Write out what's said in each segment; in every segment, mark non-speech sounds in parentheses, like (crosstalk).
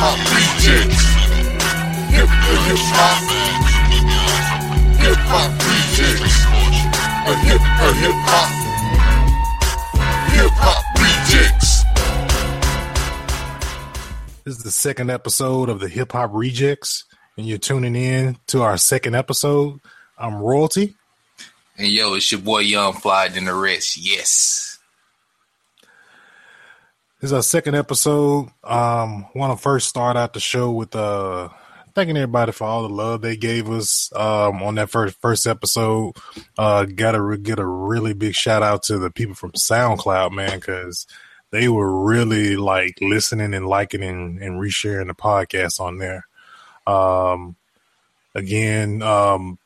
hop rejects. Hip hip hop. Hip hop rejects. A hip a hip hop. Hip hop rejects. This is the second episode of the Hip Hop Rejects, and you're tuning in to our second episode. I'm Royalty. And yo, it's your boy Young Fly than the rest. Yes. This is our second episode. Um, want to first start out the show with uh thanking everybody for all the love they gave us um on that first first episode. Uh, gotta re- get a really big shout out to the people from SoundCloud, man, because they were really like listening and liking and, and resharing the podcast on there. Um, again, um,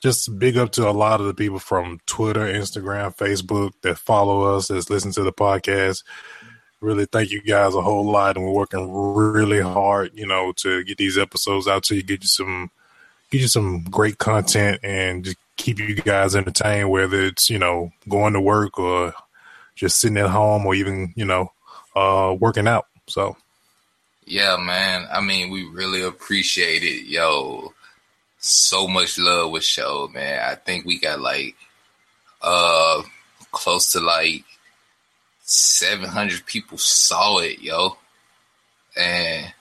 just big up to a lot of the people from Twitter, Instagram, Facebook that follow us, that listen to the podcast. Really thank you guys a whole lot, and we're working really hard, you know, to get these episodes out to you, get you some, get you some great content, and just keep you guys entertained, whether it's you know going to work or just sitting at home or even you know uh, working out. So Yeah, man. I mean, we really appreciate it. Yo, so much love was showed, man. I think we got like uh close to like 700 people saw it, yo. And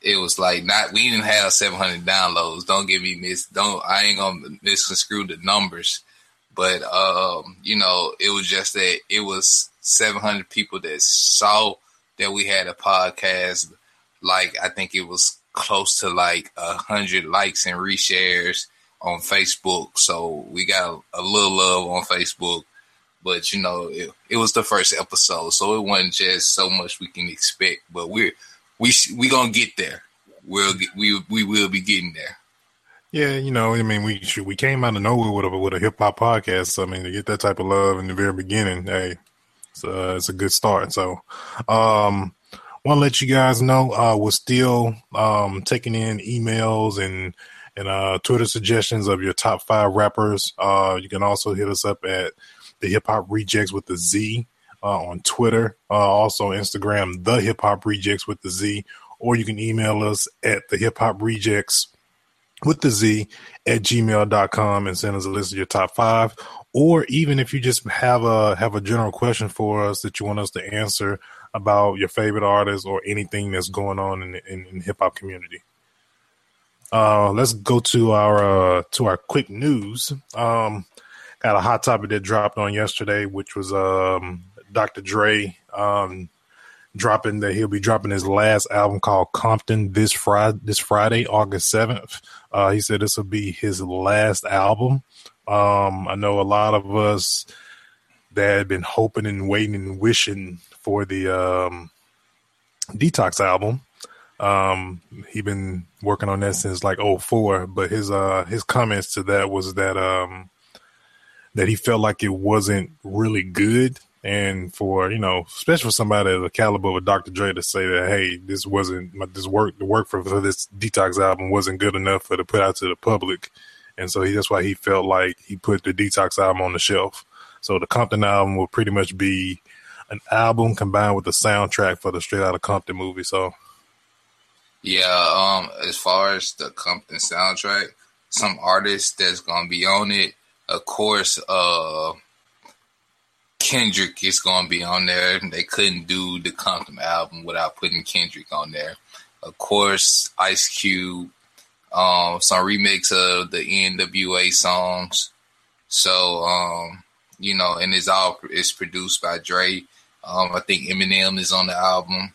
it was like not we didn't have 700 downloads. Don't get me mis don't I ain't gonna misconstrue the numbers, but um, you know, it was just that it was 700 people that saw that we had a podcast. Like I think it was close to like a hundred likes and reshares on Facebook. So we got a little love on Facebook, but you know, it, it was the first episode, so it wasn't just so much we can expect. But we're we we gonna get there. We'll get, we we will be getting there. yeah, you know, I mean, we we came out of nowhere with a with a hip hop podcast. So, I mean, to get that type of love in the very beginning, hey, it's uh, it's a good start. So, um, want to let you guys know uh, we're still um, taking in emails and and uh, Twitter suggestions of your top five rappers. Uh, you can also hit us up at the Hip Hop Rejects with the Z uh, on Twitter, uh, also Instagram, the Hip Hop Rejects with the Z, or you can email us at the Hip Hop Rejects with the Z at gmail.com and send us a list of your top five. Or even if you just have a have a general question for us that you want us to answer about your favorite artist or anything that's going on in in, in hip hop community. Uh, let's go to our uh, to our quick news. Um, got a hot topic that dropped on yesterday, which was um, Dr. Dre um, dropping that he'll be dropping his last album called Compton this Friday, this Friday, August seventh. Uh, he said this will be his last album. Um, I know a lot of us that had been hoping and waiting and wishing for the um, Detox album. Um, he been working on that since like 04, but his uh his comments to that was that um that he felt like it wasn't really good. And for you know especially for somebody of the caliber of Dr. Dre to say that hey this wasn't this work the work for, for this detox album wasn't good enough for to put out to the public. And so he, that's why he felt like he put the detox album on the shelf. So the Compton album will pretty much be an album combined with the soundtrack for the Straight Outta Compton movie. So Yeah, um, as far as the Compton soundtrack, some artists that's gonna be on it, of course, uh, Kendrick is gonna be on there. They couldn't do the Compton album without putting Kendrick on there. Of course, Ice Cube, um, some remix of the NWA songs. So, um, you know, and it's all it's produced by Dre. Um, I think Eminem is on the album.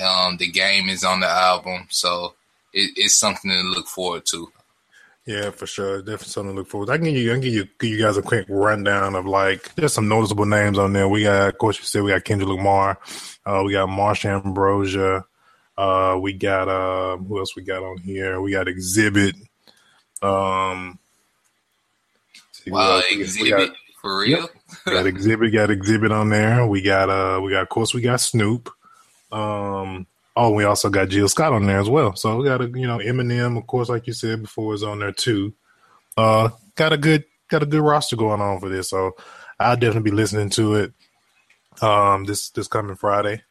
Um, the game is on the album, so it, it's something to look forward to. Yeah, for sure. Definitely something to look forward to. I can give you, I can give you, give you guys a quick rundown of like, there's some noticeable names on there. We got, of course, you said we got Kendrick Lamar. Uh, we got Marsha Ambrosius. Uh, we got, uh, who else we got on here? We got Xzibit. Um, Wow, else? We- we Xzibit got- for real? we got (laughs) Xzibit got Xzibit on there we got uh we got of course we got snoop um oh we also got jill scott on there as well so we got a you know eminem of course like you said before is on there too uh got a good got a good roster going on for this so i'll definitely be listening to it um this this coming friday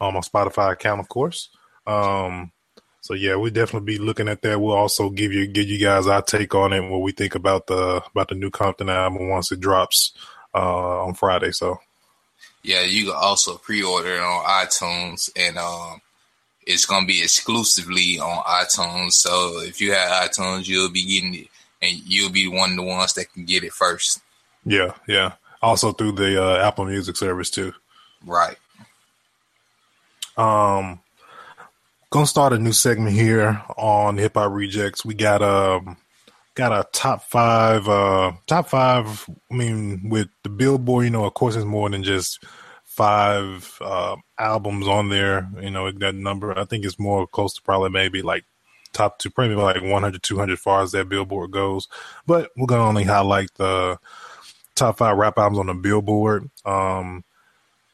on my Spotify account, of course. Um, so yeah, we definitely be looking at that. We'll also give you give you guys our take on it, what we think about the about the new Compton album once it drops uh, on Friday. So yeah, you can also pre-order it on iTunes, and um, it's gonna be exclusively on iTunes. So if you have iTunes, you'll be getting it, and you'll be one of the ones that can get it first. Yeah, yeah. Also through the uh, Apple Music service too. Right. Um, gonna start a new segment here on Hip Hop Rejects. We got um got a top five uh top five I mean with the Billboard, you know, of course it's more than just five uh albums on there, you know, that number. I think it's more close to probably maybe like top two, probably like 100, 200 far as that Billboard goes. But we're gonna only highlight the top five rap albums on the Billboard. Um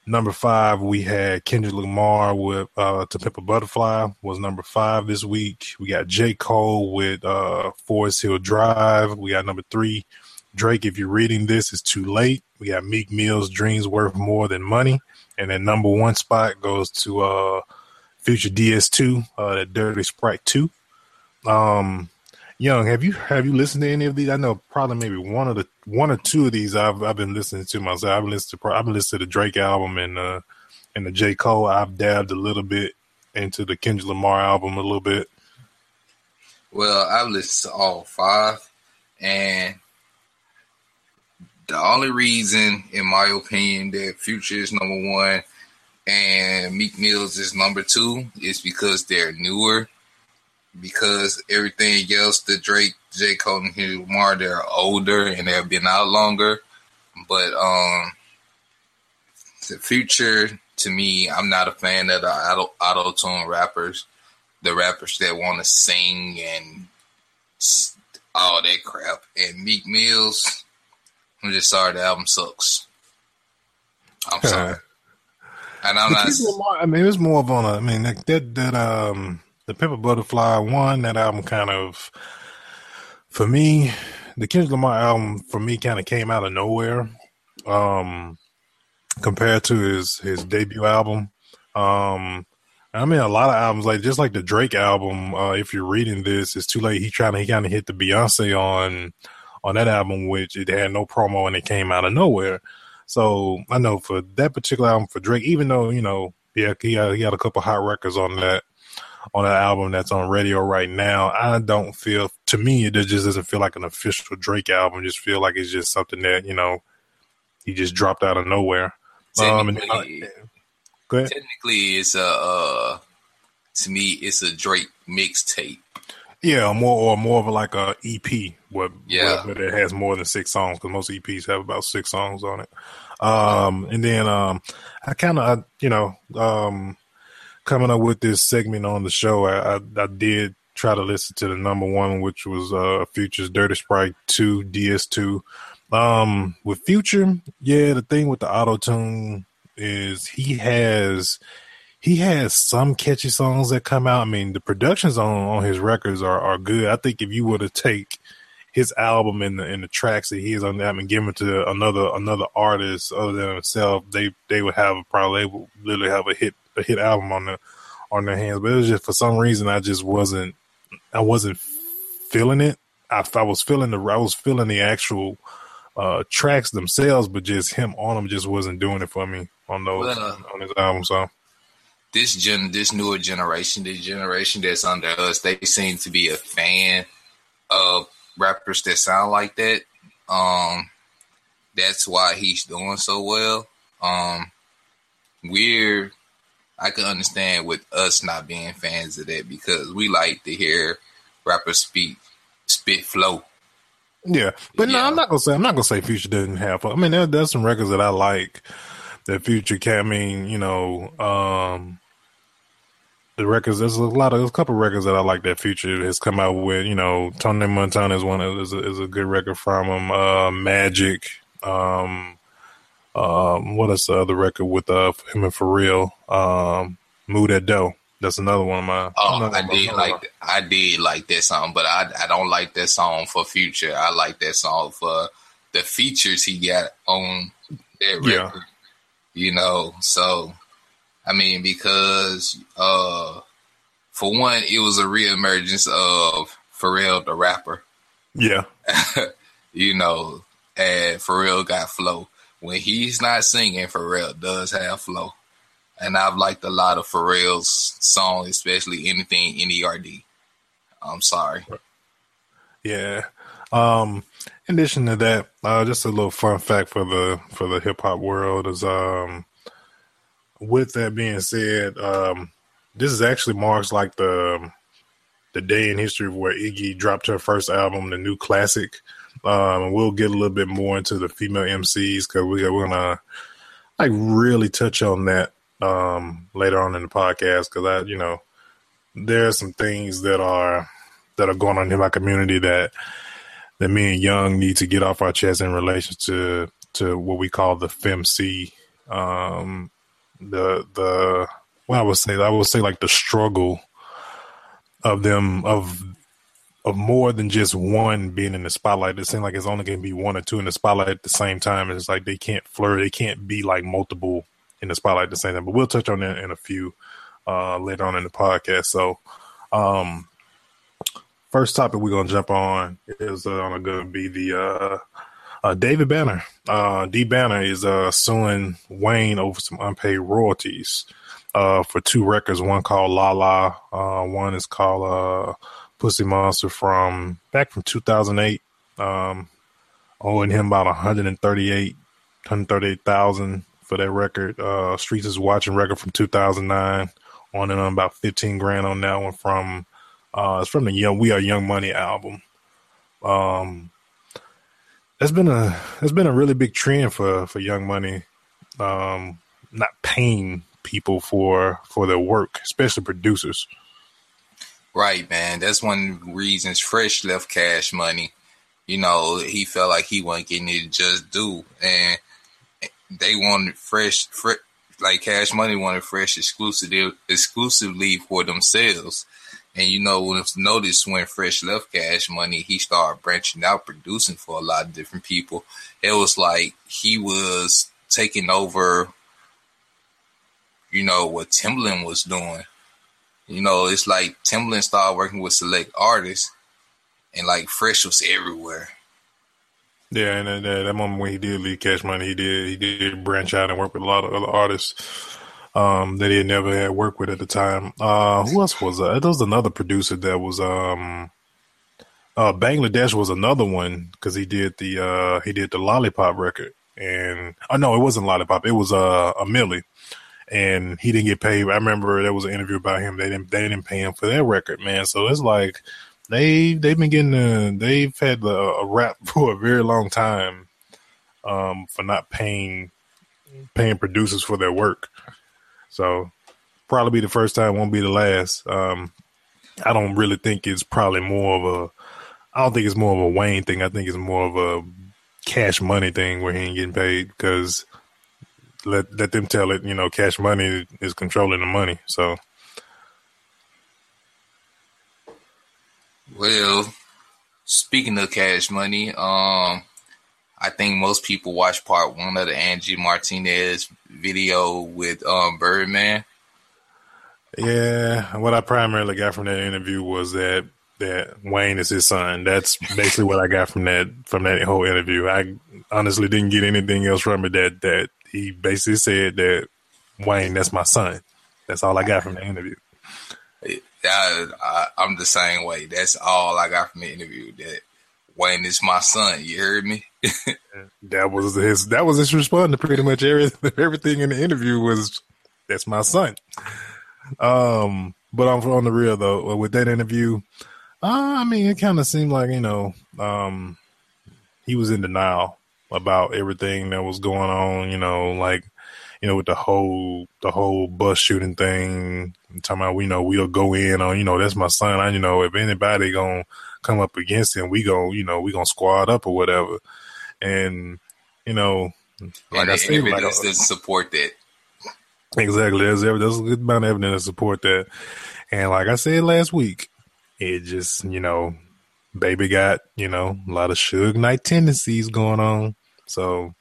Number five, we had Kendrick Lamar with uh, "To Pimp a Butterfly" was number five this week. We got J Cole with uh, "Forest Hill Drive." We got number three, Drake. If you're reading this, it's too late. We got Meek Mill's "Dreams Worth More Than Money," and then number one spot goes to uh, Future DS2, uh, that Dirty Sprite Two. Um, Young, have you have you listened to any of these? I know probably maybe one of the one or two of these I've I've been listening to myself. I've listened to I've listening to the Drake album and uh and the J Cole. I've dabbed a little bit into the Kendrick Lamar album a little bit. Well, I've listened to all five, and the only reason, in my opinion, that Future is number one and Meek Mills is number two is because they're newer because everything else, the Drake, J. Cole, and Kendrick Lamar, they're older and they've been out longer. But um, the future, to me, I'm not a fan of the auto tune rappers, the rappers that want to sing and all that crap. And Meek Mills, I'm just sorry, the album sucks. I'm sorry. and I'm not. Lamar, I mean, it's more of on a. I mean, that that, that um the a Butterfly one, that album kind of, for me, the Kendrick Lamar album for me kind of came out of nowhere, um, compared to his his debut album. Um, I mean, a lot of albums like just like the Drake album. Uh, if you're reading this, it's too late. He trying to he kind of hit the Beyonce on on that album, which it had no promo and it came out of nowhere. So I know for that particular album for Drake, even though you know, yeah, he had, he had a couple hot records on that on an album that's on radio right now. I don't feel to me it just doesn't feel like an official Drake album. just feel like it's just something that you know he just dropped out of nowhere. Um, uh, go ahead. Technically, it's a uh, to me it's a Drake mixtape. Yeah, more or more of a, like a EP, what yeah, but it has more than six songs because most EPs have about six songs on it. Um, and then um, I kind of you know um, coming up with this segment on the show, I, I, I did try to listen to the number one, which was uh, Future's Dirty Sprite 2, DS2. Um, with Future, yeah, the thing with the auto tune is he has he has some catchy songs that come out. I mean, the productions on, on his records are, are good. I think if you were to take his album and the and the tracks that he is on that and give it to another another artist other than himself, they they would have a, probably would literally have a hit a hit album on the on their hands. But it was just for some reason I just wasn't I wasn't feeling it. I, I was feeling the I was feeling the actual uh, tracks themselves, but just him on them just wasn't doing it for me on those well, uh, on his album. So this gen this newer generation, this generation that's under us, they seem to be a fan of rappers that sound like that. Um, that's why he's doing so well. Um, we're I can understand with us not being fans of that because we like to hear rappers speak spit flow. Yeah, but yeah. no, I'm not gonna say I'm not gonna say Future didn't have. I mean, there, there's some records that I like that Future can. I mean, you know, um, the records. There's a lot of there's a couple records that I like that Future has come out with. You know, Tony Montana is one of, is a, is a good record from him. Uh, Magic. Um, um, what is the other record with uh him and for real? Um, Move That Dough. That's another one of my. Oh, I did like I did like that song, but I I don't like that song for Future. I like that song for the features he got on that record. Yeah. You know, so I mean, because uh, for one, it was a reemergence of Pharrell the rapper. Yeah. (laughs) you know, and Pharrell got flow. When he's not singing, Pharrell does have flow. And I've liked a lot of Pharrell's songs, especially anything NERD. I'm sorry. Yeah. Um, in addition to that, uh, just a little fun fact for the for the hip hop world is um, with that being said, um, this is actually marks like the the day in history where Iggy dropped her first album, the new classic. Um, we'll get a little bit more into the female MCs because we, we're gonna like really touch on that um, later on in the podcast because I, you know, there are some things that are that are going on in my community that that me and Young need to get off our chest in relation to to what we call the FemC, um, the the well, I would say I would say like the struggle of them of of more than just one being in the spotlight. It seems like it's only going to be one or two in the spotlight at the same time. It's like they can't flirt. They can't be like multiple in the spotlight at the same time. But we'll touch on that in a few uh, later on in the podcast. So, um, first topic we're gonna jump on is uh, to be the uh, uh, David Banner. Uh, D Banner is uh, suing Wayne over some unpaid royalties for two records. One called La La. One is called Pussy Monster from back from 2008. Um, owing him about 138, 138,000 for that record. Uh, Streets is watching record from 2009 on and on about 15 grand on that one from, uh, it's from the Young, We Are Young Money album. Um, it's been a, it's been a really big trend for, for Young Money. Um, not paying people for, for their work, especially producers. Right, man. That's one reasons Fresh left Cash Money. You know, he felt like he wasn't getting it just due, and they wanted Fresh, like Cash Money wanted Fresh exclusively exclusively for themselves. And you know, when notice when Fresh left Cash Money, he started branching out, producing for a lot of different people. It was like he was taking over, you know, what Timbaland was doing you know, it's like Timbaland started working with select artists, and like Fresh was everywhere. Yeah, and that, that moment when he did leave Cash Money, he did he did branch out and work with a lot of other artists um, that he had never had worked with at the time. Uh, who else was that? There was another producer that was um, uh, Bangladesh was another one because he did the uh, he did the Lollipop record, and oh no, it wasn't Lollipop, it was uh, a Milli and he didn't get paid. I remember there was an interview about him. They didn't they didn't pay him for that record, man. So it's like they they've been getting a, they've had a rap (laughs) for a very long time um, for not paying paying producers for their work. So probably be the first time, won't be the last. Um, I don't really think it's probably more of a. I don't think it's more of a Wayne thing. I think it's more of a cash money thing where he ain't getting paid because let let them tell it. You know, Cash Money is controlling the money. So, well, speaking of Cash Money, um, I think most people watch part one of the Angie Martinez video with um Birdman. Yeah, what I primarily got from that interview was that that Wayne is his son. That's basically what I got from that from that whole interview. I honestly didn't get anything else from it that that he basically said that Wayne, that's my son. That's all I got from the interview. I, am the same way. That's all I got from the interview. That Wayne is my son. You heard me. That was his. That was his response to pretty much everything. (laughs) Everything in the interview was, "That's my son." Um, but on on the real though, with that interview, uh, I mean, it kind of seemed like you know, um, he was in denial about everything that was going on, you know, like, you know, with the whole, the whole bus shooting thing, I'm talking about, we know, we'll go in on, you know, that's my son. I, you know, if anybody gonna come up against him, we go, you know, we gonna squad up or whatever. And, you know, like and I said, like, doesn't support that. Exactly. There's, there's a good amount of evidence to support that. And like I said last week, it just, you know, baby got, you know, a lot of Suge Knight tendencies going on. So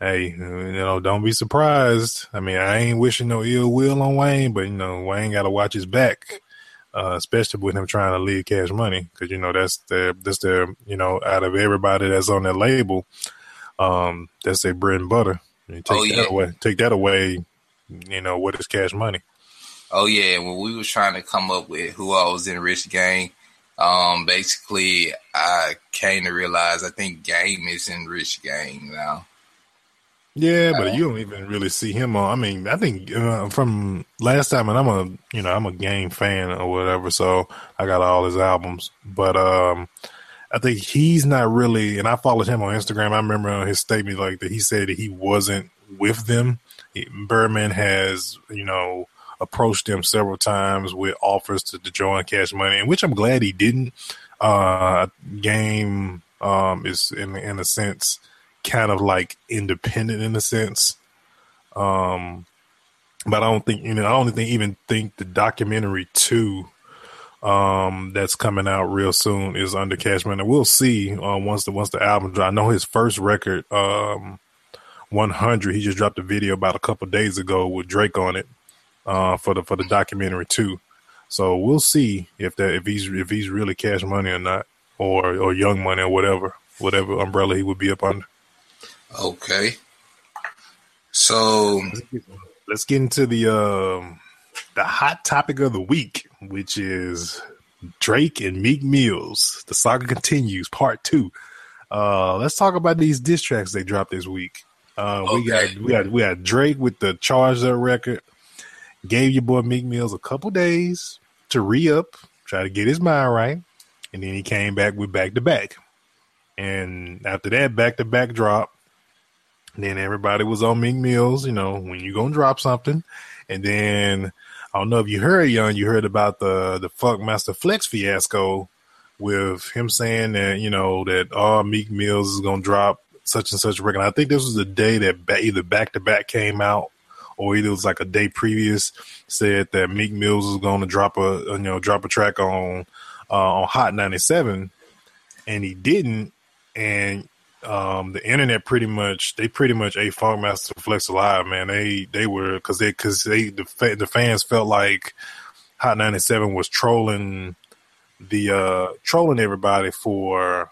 hey, you know, don't be surprised. I mean, I ain't wishing no ill will on Wayne, but you know, Wayne got to watch his back, uh, especially with him trying to lead Cash Money, because you know that's the that's the you know out of everybody that's on that label, um, that's their bread and butter. Take Oh, that away, take that away. You know what is Cash Money? Oh yeah, when we was trying to come up with who I was in Rich Gang, um, basically I came to realize I think Game is in Rich Gang now. Yeah, but you don't even really see him on. I mean, I think uh, from last time, and I'm a you know I'm a game fan or whatever, so I got all his albums. But um, I think he's not really. And I followed him on Instagram. I remember his statement like that. He said that he wasn't with them. He, Birdman has you know approached them several times with offers to, to join Cash Money, and which I'm glad he didn't. Uh, game um is in in a sense kind of like independent in a sense. Um, but I don't think you know. I don't think even think the documentary two um that's coming out real soon is under Cash Money. We'll see uh, once the once the album. I know his first record, um, 100. He just dropped a video about a couple days ago with Drake on it uh, for the for the documentary too. So we'll see if that if he's if he's really Cash Money or not, or or Young Money or whatever whatever umbrella he would be up under. Okay. So let's get into the um the hot topic of the week, which is Drake and Meek Mills. The saga continues, part two. Uh let's talk about these diss tracks they dropped this week. Uh we got we got we got Drake with the Charged Up record. Gave your boy Meek Mills a couple days to re up, try to get his mind right, and then he came back with back to back. And after that back to back drop, then everybody was on Meek Mills, you know, when you gonna drop something. And then I don't know if you heard, young, you heard about the the Funkmaster Flex fiasco with him saying that, you know, that oh Meek Mills is gonna drop such and such record. I think this was the day that ba- either back to back came out or either it was like a day previous said that Meek Mills was gonna drop a you know, drop a track on uh, on Hot 97 and he didn't and um, the internet pretty much they pretty much ate Funkmaster Flex alive, man. They they were because they because they the fa- the fans felt like Hot 97 was trolling the uh trolling everybody for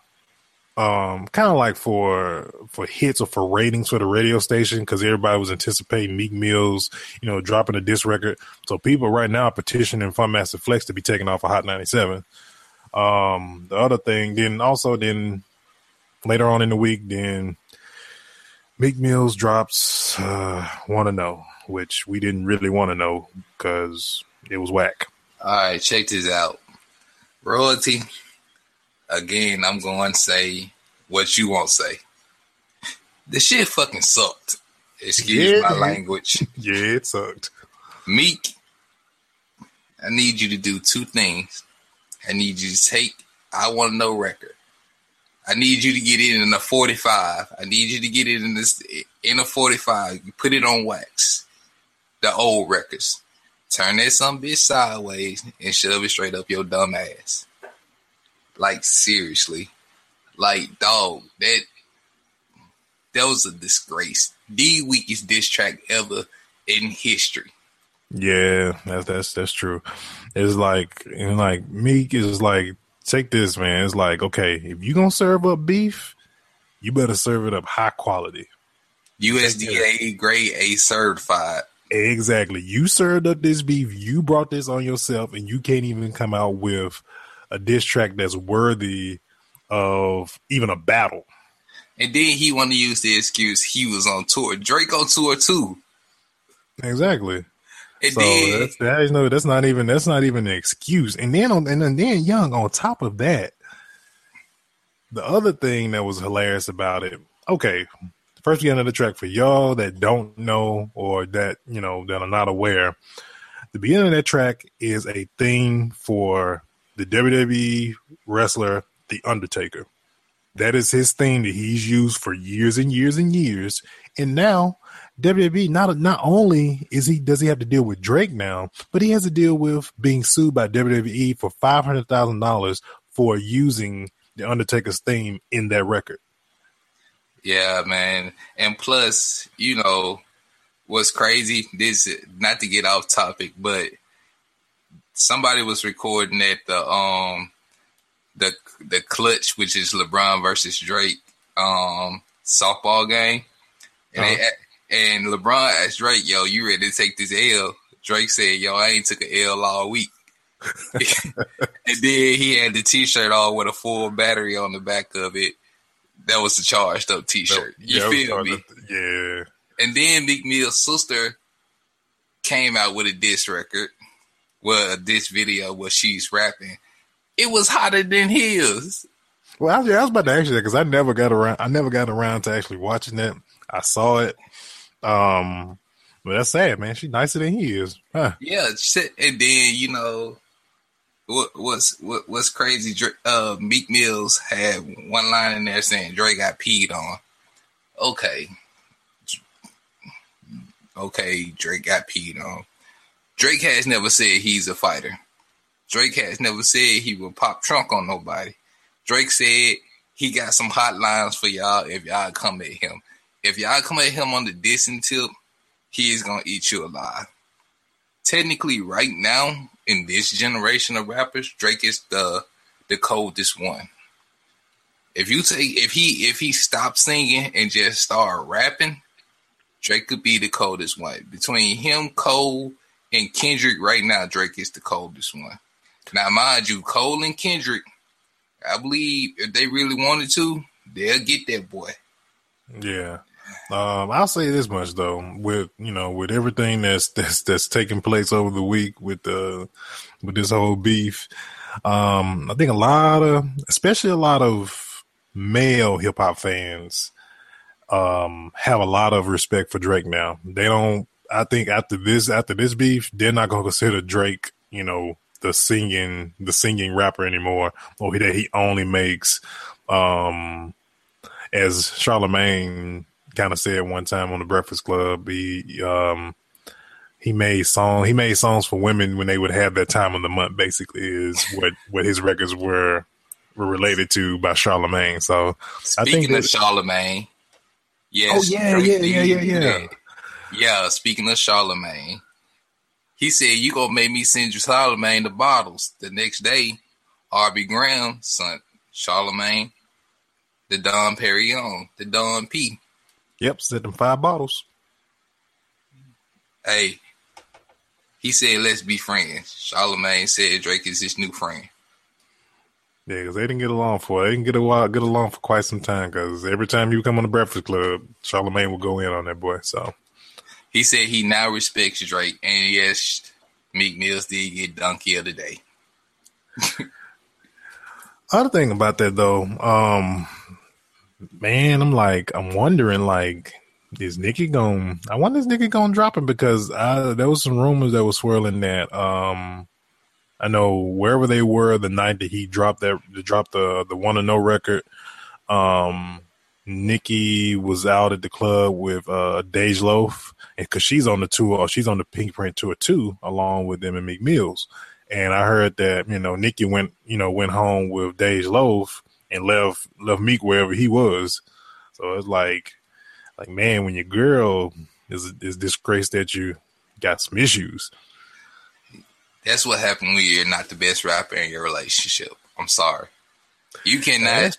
um kind of like for for hits or for ratings for the radio station because everybody was anticipating Meek Mills, you know, dropping a disc record. So people right now are petitioning Funkmaster Flex to be taken off of Hot 97. Um, the other thing, then also then later on in the week, then Meek Mills drops uh, "Want to Know," which we didn't really want to know because it was whack. all right, check this out. Royalty. Again, I'm going to say what you won't say. The shit fucking sucked. Excuse Yeah. my language. (laughs) Yeah, it sucked. Meek, I need you to do two things. I need you to take I Want to Know record. I need you to get it in a 45. I need you to get it in this in a 45. You put it on wax. The old records. Turn that some bitch sideways and shove it straight up your dumb ass. Like seriously. Like dog, that that was a disgrace. The weakest diss track ever in history. Yeah, that's that's that's true. It's like and like Meek is like take this man. It's like okay, if you gonna serve up beef, you better serve it up high quality. USDA grade A certified. Exactly. You served up this beef. You brought this on yourself, and you can't even come out with a diss track that's worthy of even a battle. And then he wanted to use the excuse he was on tour. Drake on tour too. Exactly. So that's that is no. That's not even. That's not even an excuse. And then on and then, young on top of that, the other thing that was hilarious about it. Okay, first we got another track for y'all that don't know or that you know that are not aware. The beginning of that track is a theme for the WWE wrestler The Undertaker. That is his theme that he's used for years and years and years. And now WWE not not only is he does he have to deal with Drake now, but he has to deal with being sued by WWE for five hundred thousand dollars for using the Undertaker's theme in that record. Yeah, man. And plus, you know, what's crazy? This not to get off topic, but somebody was recording at the um the the clutch, which is LeBron versus Drake um softball game, and uh-huh. And LeBron asked Drake, "Yo, you ready to take this L?" Drake said, "Yo, I ain't took an L all week." (laughs) and then he had the T-shirt on with a full battery on the back of it. That was the charged up T-shirt. You yeah, feel me? yeah. And then Meek Mill's sister came out with a diss record, well, a diss video where she's rapping. It was hotter than his. Well, I was, I was about to ask you that because I never got around. I never got around to actually watching that. I saw it. Um, but that's sad, man. She's nicer than he is. Huh. Yeah, and then you know what what's what, what's crazy? Uh, Meek Mills had one line in there saying Drake got peed on. Okay, okay, Drake got peed on. Drake has never said he's a fighter. Drake has never said he will pop trunk on nobody. Drake said he got some hotlines for y'all if y'all come at him. If y'all come at him on the dissing tip, he is gonna eat you alive. Technically, right now in this generation of rappers, Drake is the the coldest one. If you take if he if he stopped singing and just start rapping, Drake could be the coldest one. Between him, Cole, and Kendrick, right now, Drake is the coldest one. Now, mind you, Cole and Kendrick, I believe if they really wanted to, they'll get that boy. Yeah. Um, I'll say this much though, with you know, with everything that's (laughs) that's that's taking place over the week with the with this whole beef, um, I think a lot of, especially a lot of male hip hop fans, um, have a lot of respect for Drake now. They don't. I think after this after this beef, they're not gonna consider Drake, you know, the singing the singing rapper anymore, or that he only makes, um, as Charlemagne kind of said one time on the Breakfast Club, he um he made song he made songs for women when they would have that time of the month. Basically, is what what his records were were related to by Charlemagne. So speaking I think of Charlemagne, yes, oh yeah, yeah, yeah, yeah, yeah. Yeah, speaking of Charlemagne, he said you gonna make me send you Charlemagne the bottles. The next day, Aubrey Graham sent Charlemagne the Don Perignon, the Don P. Yep, sent them five bottles. Hey, he said, "Let's be friends." Charlemagne said Drake is his new friend. Yeah, because they didn't get along for they didn't get a while, get along for quite some time. Because every time you come on the Breakfast Club, Charlemagne will go in on that boy. So he said he now respects Drake, and yes, Meek Mills did get donkey of the day. (laughs) Other thing about that though, um, man, I'm like, I'm wondering, like, is Nicki going? I wonder is Nicki going dropping because I, there was some rumors that was swirling that. Um, I know wherever they were the night that he dropped that, dropped the the one to no record. Um, Nicki was out at the club with uh Dej Loaf, because she's on the tour, she's on the Pinkprint tour too, along with them and Meek Mills. And I heard that you know Nicki went you know went home with Dej Loaf and left left Meek wherever he was. So it's like, like man, when your girl is is disgraced that you got some issues. That's what happened when you're not the best rapper in your relationship. I'm sorry, you cannot.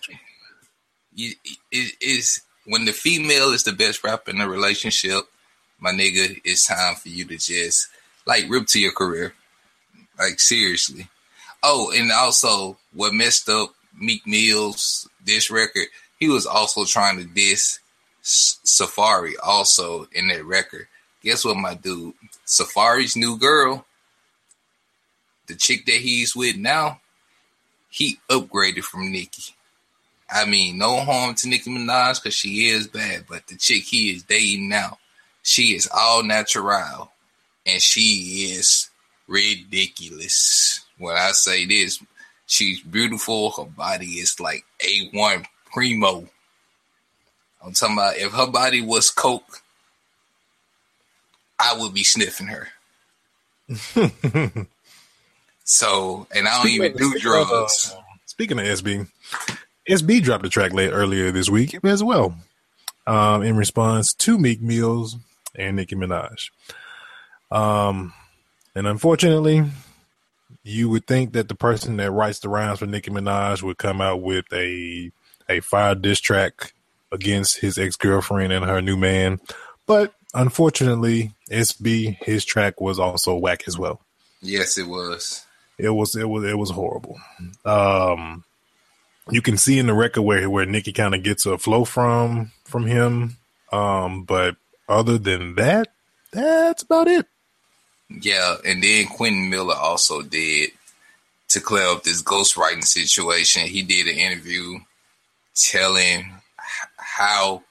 You, it is when the female is the best rapper in the relationship, my nigga. It's time for you to just like rip to your career, like seriously. Oh, and also what messed up Meek Mill's this record, he was also trying to diss Safaree also in that record. Guess what, my dude? Safaree's new girl, the chick that he's with now, he upgraded from Nicki. I mean, no harm to Nicki Minaj because she is bad, but the chick he is dating now, she is all natural and she is ridiculous. When I say this, She's beautiful. Her body is like A1 primo. I'm talking about if her body was coke, I would be sniffing her. (laughs) so, and I don't speaking even do drugs. Of, uh, speaking of SB, SB dropped a track late earlier this week as well. um, in response to Meek Mills and Nicki Minaj. Um, and unfortunately, you would think that the person that writes the rhymes for Nicki Minaj would come out with a a fire diss track against his ex girlfriend and her new man, but unfortunately, SB his track was also whack as well. Yes, it was. It was it was it was horrible. Um, you can see in the record where where Nicki kind of gets a flow from from him. Um, but other than that, that's about it. Yeah, and then Quentin Miller also did to clear up this ghostwriting situation. He did an interview telling how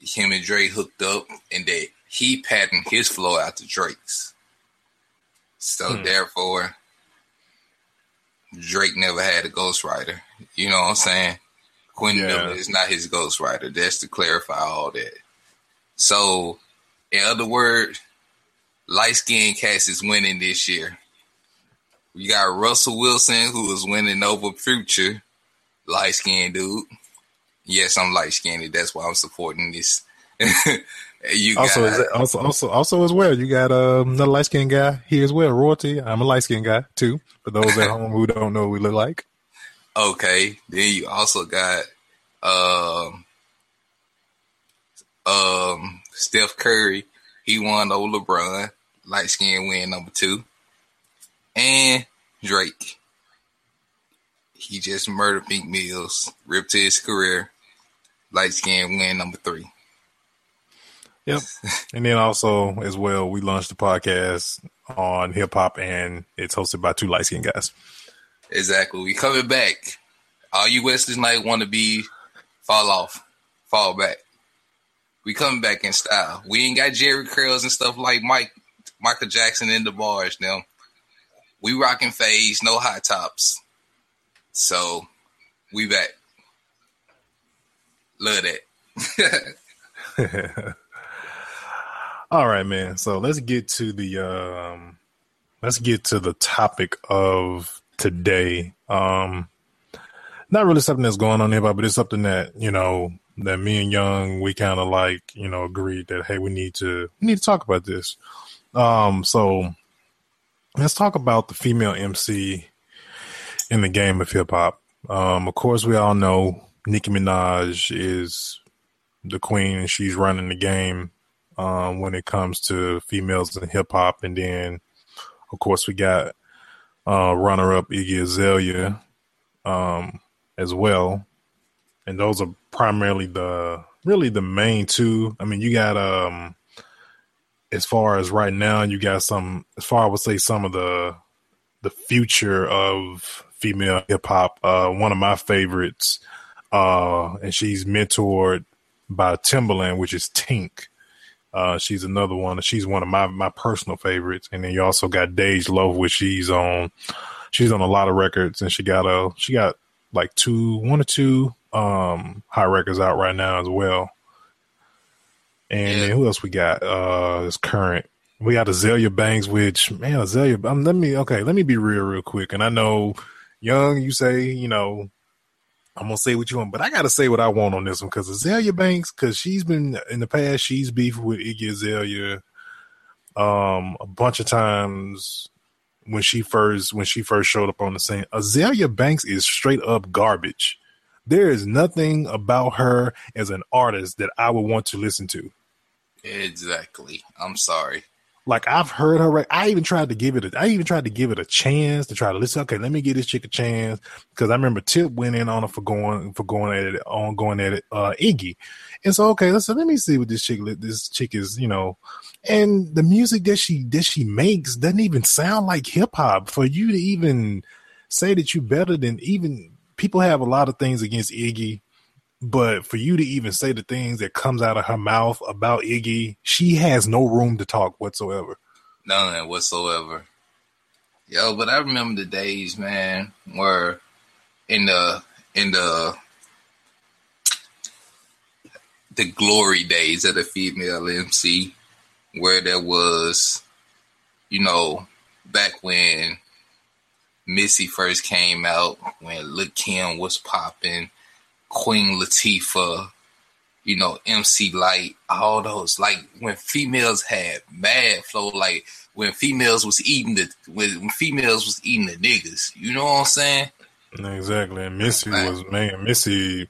him and Drake hooked up and that he patterned his flow after Drake's. So hmm. therefore, Drake never had a ghostwriter. You know what I'm saying? Quentin yeah. Miller is not his ghostwriter. That's to clarify all that. So, in other words, light skinned cast is winning this year. You got Russell Wilson, who is winning over Future, light skinned dude. Yes, I'm light skinned. That's why I'm supporting this. (laughs) you also, got, also, also, also as well. You got um, another light skinned guy here as well. Royalty. I'm a light skinned guy too. For those at home who don't know we look like. Okay. Then you also got um, um, Steph Curry. He won over LeBron. Light skin win number two. And Drake. He just murdered Meek Mills, ripped to his career. Light skin win number three. Yep. (laughs) and then also as well, we launched the podcast on hip hop and it's hosted by two light skinned guys. Exactly. We coming back. All you Wesley Knight want to be fall off, fall back. We coming back in style. We ain't got Jerry curls and stuff like Mike Michael Jackson in the bars now. We rocking fades, no high tops. So we back. Love that. (laughs) All right, man. So let's get to the um let's get to the topic of today. Um not really something that's going on here, but it's something that, you know, that me and Young we kind of like, you know, agreed that hey, we need to we need to talk about this. Um so let's talk about the female MC in the game of hip hop. Um of course we all know Nicki Minaj is the queen and she's running the game um, when it comes to females in hip hop. And then, of course, we got uh, runner up Iggy Azalea um, as well. And those are primarily the really the main two. I mean, you got um as far as right now, you got some as far I would say some of the the future of female hip hop. Uh, one of my favorites, uh, and she's mentored by Timbaland, which is Tink. Uh, she's another one. She's one of my my personal favorites. And then you also got Dej Loaf, which she's on. She's on a lot of records, and she got a she got like two, one or two um high records out right now as well. And yeah. who else we got? Uh, this current. We got Azealia Banks, which man, Azealia. Um, let me okay. Let me be real, real quick. And I know, young, you say you know I'm gonna say what you want, but I gotta say what I want on this one because Azealia Banks, because she's been in the past, she's beefed with Iggy Azalea um a bunch of times when she first when she first showed up on the scene. Azealia Banks is straight up garbage. There is nothing about her as an artist that I would want to listen to. Exactly. I'm sorry. Like I've heard her. I even tried to give it. A, I even tried to give it a chance to try to listen. Okay, let me give this chick a chance because I remember Tip went in on her for going for going at it on going at it. Uh, Iggy, and so okay, listen. Let me see what this chick. This chick is, you know, and the music that she that she makes doesn't even sound like hip hop. For you to even say that you're better than even people have a lot of things against Iggy but for you to even say the things that comes out of her mouth about Iggy, she has no room to talk whatsoever. None whatsoever. Yo, but I remember the days, man, where in the in the the glory days of the female MC, where there was, you know, back when Missy first came out, when Lil Kim was popping, Queen Latifah, you know, MC Lyte, all those. Like when females had mad flow, like when females was eating the when females was eating the niggas. You know what I'm saying? Exactly. And Missy right. was man, Missy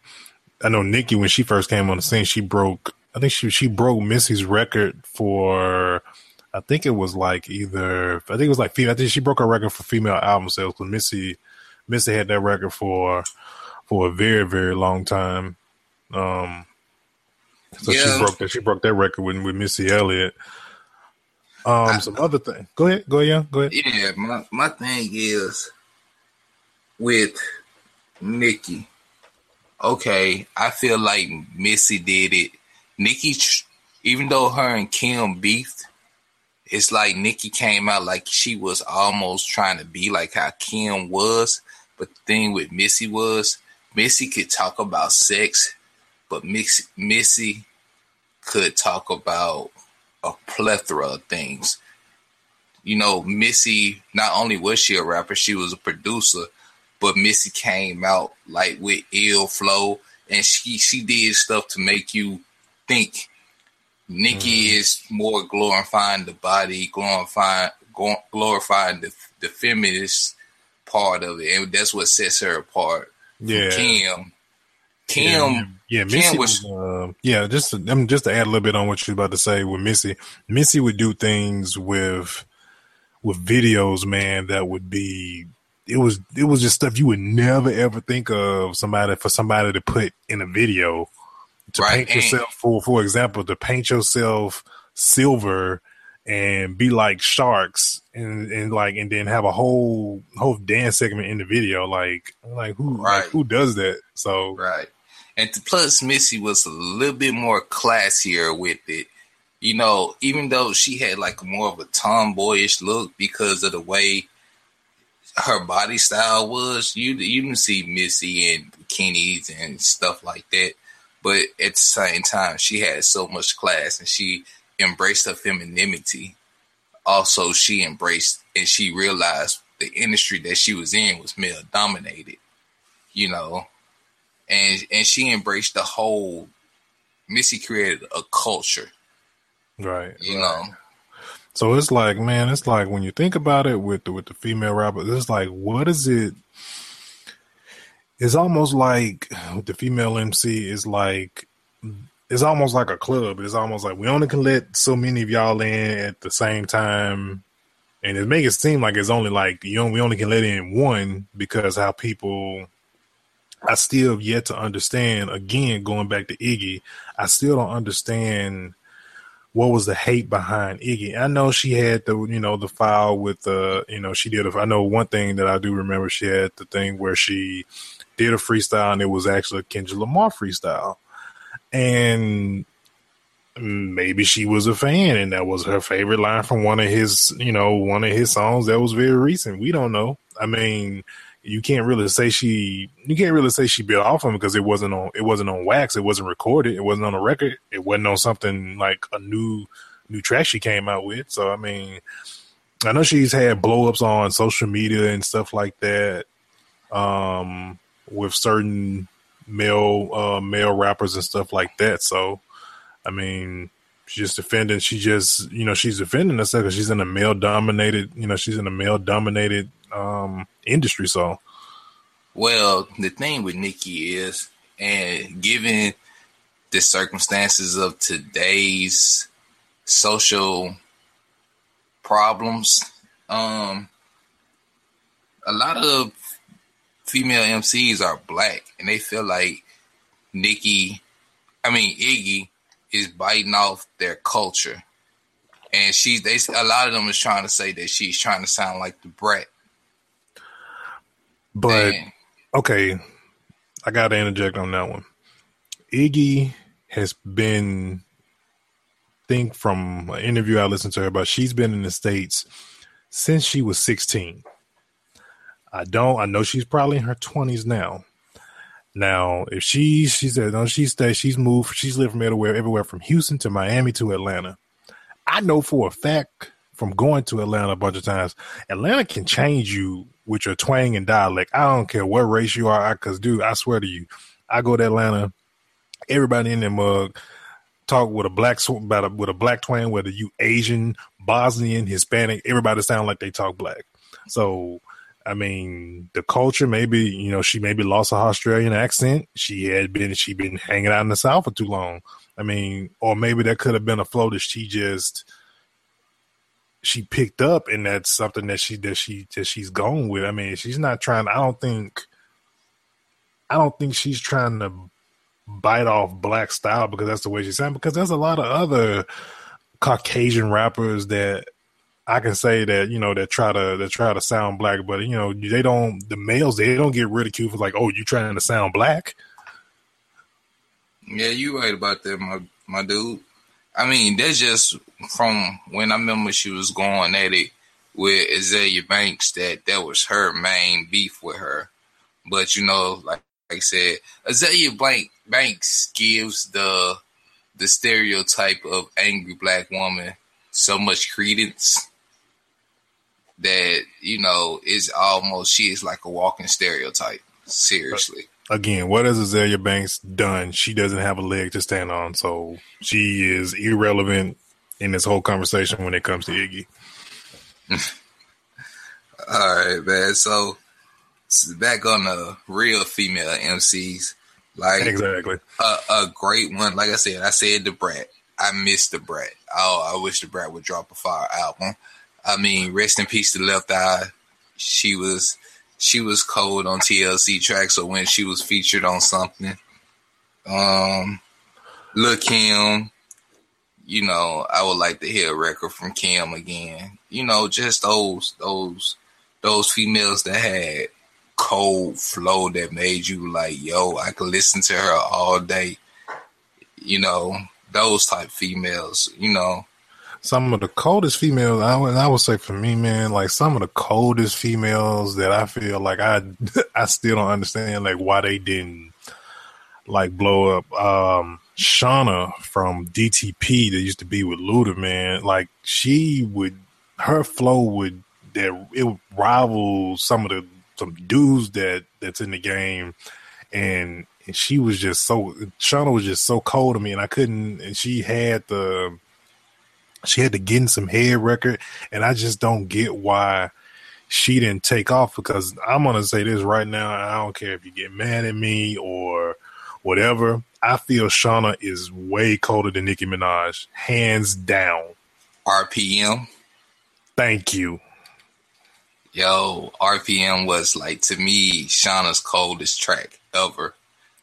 I know Nicki when she first came on the scene, she broke I think she she broke Missy's record for I think it was like either I think it was like female I think she broke her record for female album sales because Missy Missy had that record for for a very, very long time. Um so yeah. she broke that she broke that record with with Missy Elliott. Um, I, some other thing. Go ahead. Go ahead. Yeah. Go ahead. Yeah. My my thing is with Nicki. Okay, I feel like Missy did it. Nicki, even though her and Kim beefed, it's like Nicki came out like she was almost trying to be like how Kim was. But the thing with Missy was Missy could talk about sex, but Missy could talk about a plethora of things. You know, Missy, not only was she a rapper, she was a producer, but Missy came out like with ill flow and she she did stuff to make you think. Nicki mm. is more glorifying the body, glorifying glorifying the the feminist part of it, and that's what sets her apart. Yeah, Kim. Kim, yeah, yeah Missy Kim was, uh, yeah. Just to, I mean, just to add a little bit on what you're about to say with Missy, Missy would do things with with videos, man, that would be it was it was just stuff you would never ever think of somebody for somebody to put in a video to right. paint yourself for for example to paint yourself silver and be like sharks and, and like and then have a whole whole dance segment in the video. Like like who right. like, who does that? So right. And plus missy was a little bit more classier with it. You know even though she had like more of a tomboyish look because of the way her body style was you you didn't see missy and bikinis and stuff like that. But at the same time she had so much class and she embraced her femininity. Also, she embraced and she realized the industry that she was in was male dominated, you know, and and she embraced the whole. Missy created a culture, right? You right. know. So it's like, man, it's like when you think about it with the, with the female rappers, it's like, what is it? It's almost like with the female MC is like it's almost like a club. It's almost like we only can let so many of y'all in at the same time, and it makes it seem like it's only like you know, we only can let in one because how people. I still have yet to understand. Again, going back to Iggy, I still don't understand what was the hate behind Iggy. I know she had the you know the file with the you know she did. A, I know one thing that I do remember. She had the thing where she did a freestyle and it was actually a Kendrick Lamar freestyle and maybe she was a fan and that was her favorite line from one of his you know one of his songs that was very recent. We don't know. I mean you can't really say she you can't really say she built off him because it wasn't on it wasn't on wax. It wasn't recorded. It wasn't on a record. It wasn't on something like a new new track she came out with. So i mean i know she's had blow-ups on social media and stuff like that um with certain male uh, male rappers and stuff like that. So, I mean, she's just defending. She just you know she's defending herself because she's in a male dominated. You know, she's in a male dominated um, industry. So, well, the thing with Nicki is, and given the circumstances of today's social problems, um, a lot of female MCs are black and they feel like Nicki, I mean Iggy, is biting off their culture, and she's they a lot of them is trying to say that she's trying to sound like the brat. But and, okay, I got to interject on that one. Iggy has been think from an interview I listened to her about she's been in the states since she was 16. I don't. I know she's probably in her twenties now. Now, if she she said no, she stays. She's moved. She's lived from everywhere, everywhere from Houston to Miami to Atlanta. I know for a fact from going to Atlanta a bunch of times, Atlanta can change you with your twang and dialect. I don't care what race you are, I because dude, I swear to you, I go to Atlanta, everybody in their mug talk with a black about a, with a black twang, whether you Asian, Bosnian, Hispanic, everybody sound like they talk black. So, I mean, the culture maybe you know she maybe lost her Australian accent. She had been she been hanging out in the South for too long. I mean, or maybe that could have been a flow that she just she picked up, and that's something that she that she that she's going with. I mean, she's not trying. I don't think. I don't think she's trying to bite off black style because that's the way she sounds. Because there's a lot of other Caucasian rappers that I can say that you know that try to that try to sound black, but you know they don't. The males they don't get ridiculed for like, oh, you trying to sound black. Yeah, you right about that, my my dude. I mean, that's just from when I remember she was going at it with Azealia Banks that that was her main beef with her. But you know, like, like I said, Azealia Bank, Banks gives the the stereotype of angry black woman so much credence that you know is almost she is like a walking stereotype. Seriously. Again, what has Azealia Banks done? She doesn't have a leg to stand on, so she is irrelevant in this whole conversation when it comes to Iggy. (laughs) All right, man. So back on the real female MCs, like exactly a, a great one. Like I said, I said the Brat. I miss the Brat. Oh, I wish the Brat would drop a fire album. I mean, rest in peace to Left Eye. She was she was cold on TLC tracks, so when she was featured on something, um, look Kim, you know, I would like to hear a record from Kim again. You know, just those those those females that had cold flow that made you like, yo, I could listen to her all day. You know, those type females, you know. Some of the coldest females, I would, I would say for me, man, like some of the coldest females that I feel like I, (laughs) I still don't understand, like why they didn't like blow up. Um, Shawnna from DTP that used to be with Luda, man, like she would, her flow would that it would rival some of the some dudes that that's in the game, and and she was just so Shawnna was just so cold to me, and I couldn't. And she had the she had to get in some head record, and I just don't get why she didn't take off. Because I'm gonna say this right now, I don't care if you get mad at me or whatever. I feel Shawnna is way colder than Nicki Minaj, hands down. RPM. Thank you. Yo, RPM was like to me Shawnna's coldest track ever.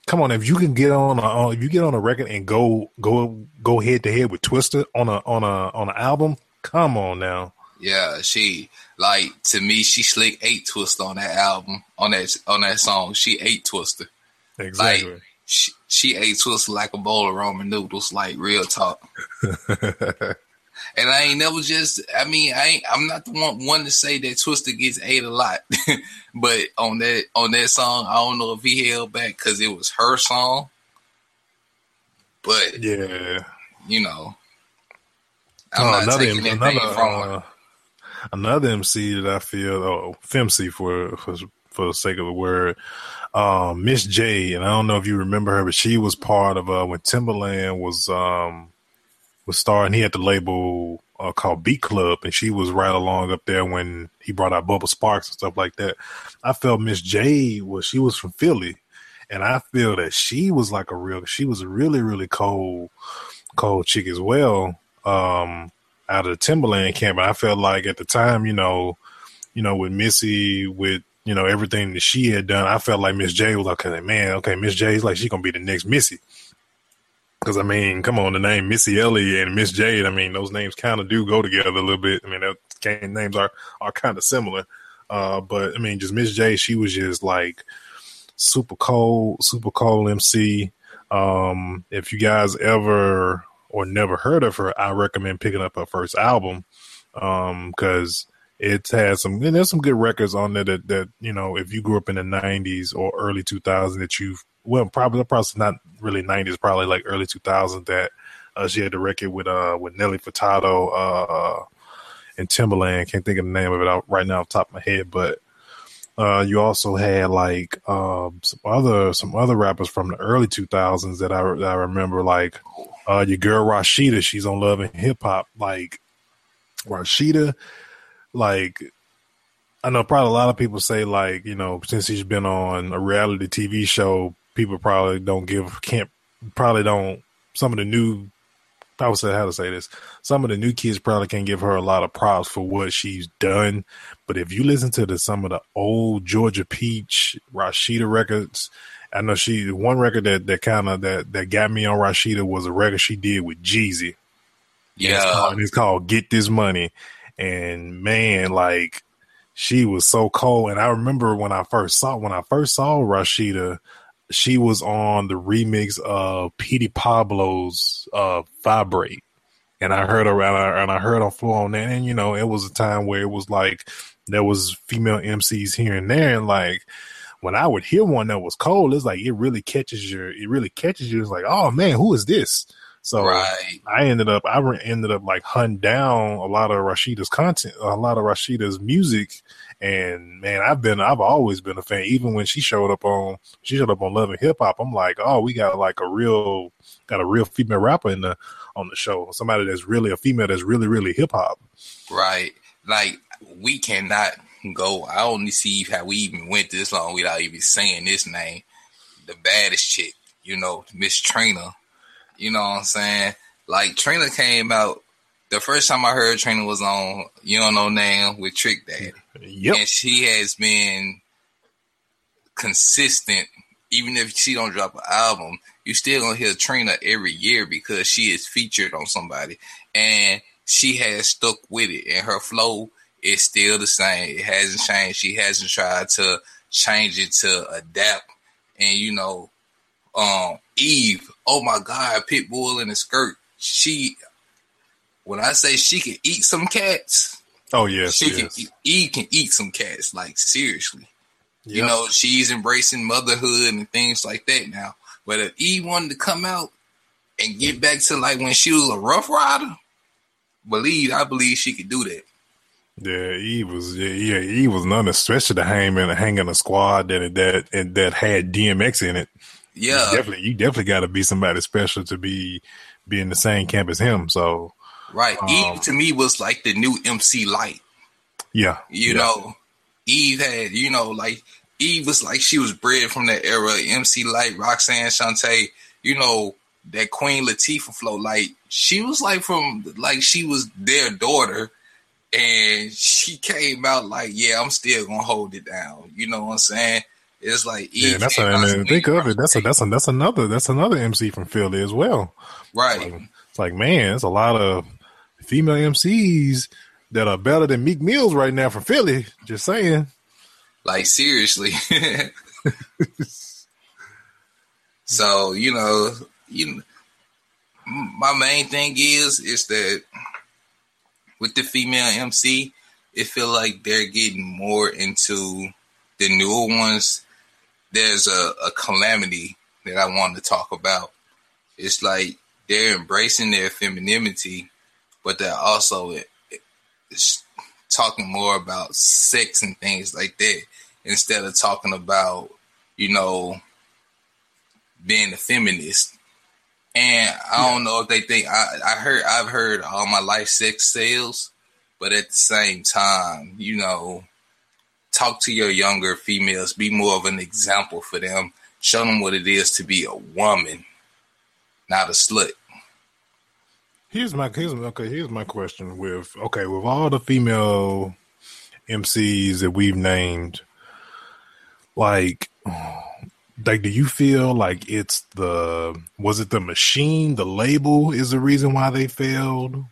Come on, if you can get on a if you get on a record and go go go head to head with Twista on a on a on an album, come on now. Yeah, she like to me she slick eight Twista on that album on that on that song. She ate Twista. Exactly. Like, she, she ate Twista like a bowl of ramen noodles, like real talk. (laughs) And I ain't never just. I mean, I ain't. I'm not the one one to say that Twista gets ate a lot, (laughs) but on that on that song, I don't know if he held back because it was her song. But yeah, you know, I'm Oh, not another another from uh, another MC that I feel oh FMC for for for the sake of the word, um, Miss Jade, and I don't know if you remember her, but she was part of uh when Timbaland was um was starting. He had the label uh, called Beat Club, and she was right along up there when he brought out Bubba Sparxxx and stuff like that. I felt Miss Jade was she was from Philly, and I feel that she was like a real. She was a really really cold cold chick as well. Um, out of the Timbaland camp, and I felt like at the time, you know, you know, with Missy, with you know everything that she had done, I felt like Miss Jade was like, okay, man, okay, Miss Jade's like she gonna be the next Missy. Because I mean, come on, the name Missy Elliott and Miss Jade, I mean, those names kind of do go together a little bit. I mean, those names are are kind of similar. Uh, but I mean, just Miss Jade, she was just like super cold, super cold MC. Um, if you guys ever or never heard of her, I recommend picking up her first album because it has some there's some good records on there that, that you know if you grew up in the 90s or early 2000s that you've well probably probably not really 90s probably like early 2000s that uh, she had the record with uh with Nelly Furtado uh and Timbaland can't think of the name of it out right now off the top of my head but Uh, you also had like um, some other some other rappers from the early 2000s that I, that I remember, like uh, your girl Rasheeda. She's on Love and Hip Hop. Like Rasheeda, like I know probably a lot of people say like you know since he's been on a reality TV show, people probably don't give can't probably don't some of the new I would say how to say this. Some of the new kids probably can't give her a lot of props for what she's done, but if you listen to the some of the old Georgia Peach Rasheeda records, I know she one record that that kind of that that got me on Rasheeda was a record she did with Jeezy. Yeah, it's called, it's called "Get This Money," and man, like she was so cold. And I remember when I first saw when I first saw Rasheeda, she was on the remix of Petey Pablo's uh, "Vibrate," and I heard her and I, and I heard her flow on that. And you know, it was a time where it was like there was female MCs here and there, and like when I would hear one that was cold, it's like it really catches your, it really catches you. It's like, oh man, who is this? So right. I ended up, I ended up like hunting down a lot of Rasheeda's content, a lot of Rasheeda's music, and man, I've been, I've always been a fan. Even when she showed up on, she showed up on Love and Hip Hop. I'm like, oh, we got like a real, got a real female rapper in the on the show. Somebody that's really a female that's really, really hip hop. Right. Like we cannot go. I only see how we even went this long without even saying this name. The baddest chick, you know, Miss Trina. You know what I'm saying? Like Trina came out the first time I heard Trina was on You Don't Know Name with Trick Daddy. Yep. And she has been consistent. Even if she don't drop an album, you still gonna hear Trina every year because she is featured on somebody. And she has stuck with it and her flow is still the same. It hasn't changed. She hasn't tried to change it to adapt. And you know, um, Eve, oh my God, Pitbull in a skirt. She, when I say she can eat some cats, oh yes, she yes. can. Eve can eat some cats. Like seriously, Yep. you know, she's embracing motherhood and things like that now. But if E wanted to come out and get mm. back to like when she was a Ruff Ryder, believe I believe she could do that. Yeah, Eve was yeah, yeah Eve was none, especially to hang in hanging a squad that that and that had DMX in it. Yeah, you definitely, you definitely got to be somebody special to be be in the same camp as him. So right. Um, Eve to me was like the new MC Lyte. yeah, You yeah. know, Eve had, you know, like Eve was like she was bred from that era. MC Lyte, Roxanne Shante, you know, that Queen Latifah flow. Like she was like from like she was their daughter, and she came out like, yeah, I'm still gonna hold it down. You know what I'm saying? It's like Eve yeah. That's a, came out and think of it. That's a that's a that's another that's another MC from Philly as well. right. Like, it's like man, it's a lot of female MCs that are better than Meek Mills right now from Philly. Just saying. Like seriously. (laughs) so you know, you my main thing is is that with the female MC, it feel like they're getting more into the newer ones. There's a, a calamity that I want to talk about. It's like they're embracing their femininity, but they're also it's talking more about sex and things like that instead of talking about, you know, being a feminist. And I don't know if they think I, I heard I've heard all my life sex sales, but at the same time, you know, talk to your younger females, be more of an example for them, show them what it is to be a woman, not a slut. Here's my here's okay. Here's my question with okay with all the female MCs that we've named, like, like do you feel like it's the was it the machine the label is the reason why they failed,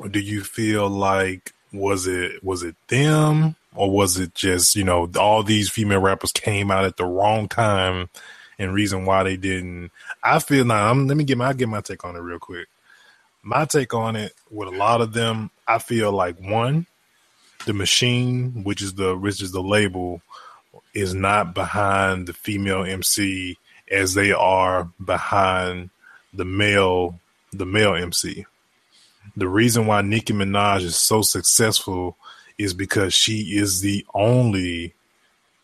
or do you feel like was it was it them or was it just you know all these female rappers came out at the wrong time and reason why they didn't? I feel now. I'm, let me get my get my take on it real quick my take on it with a lot of them, I feel like one, the machine, which is the which is the label, is not behind the female MC as they are behind the male the male MC. The reason why Nicki Minaj is so successful is because she is the only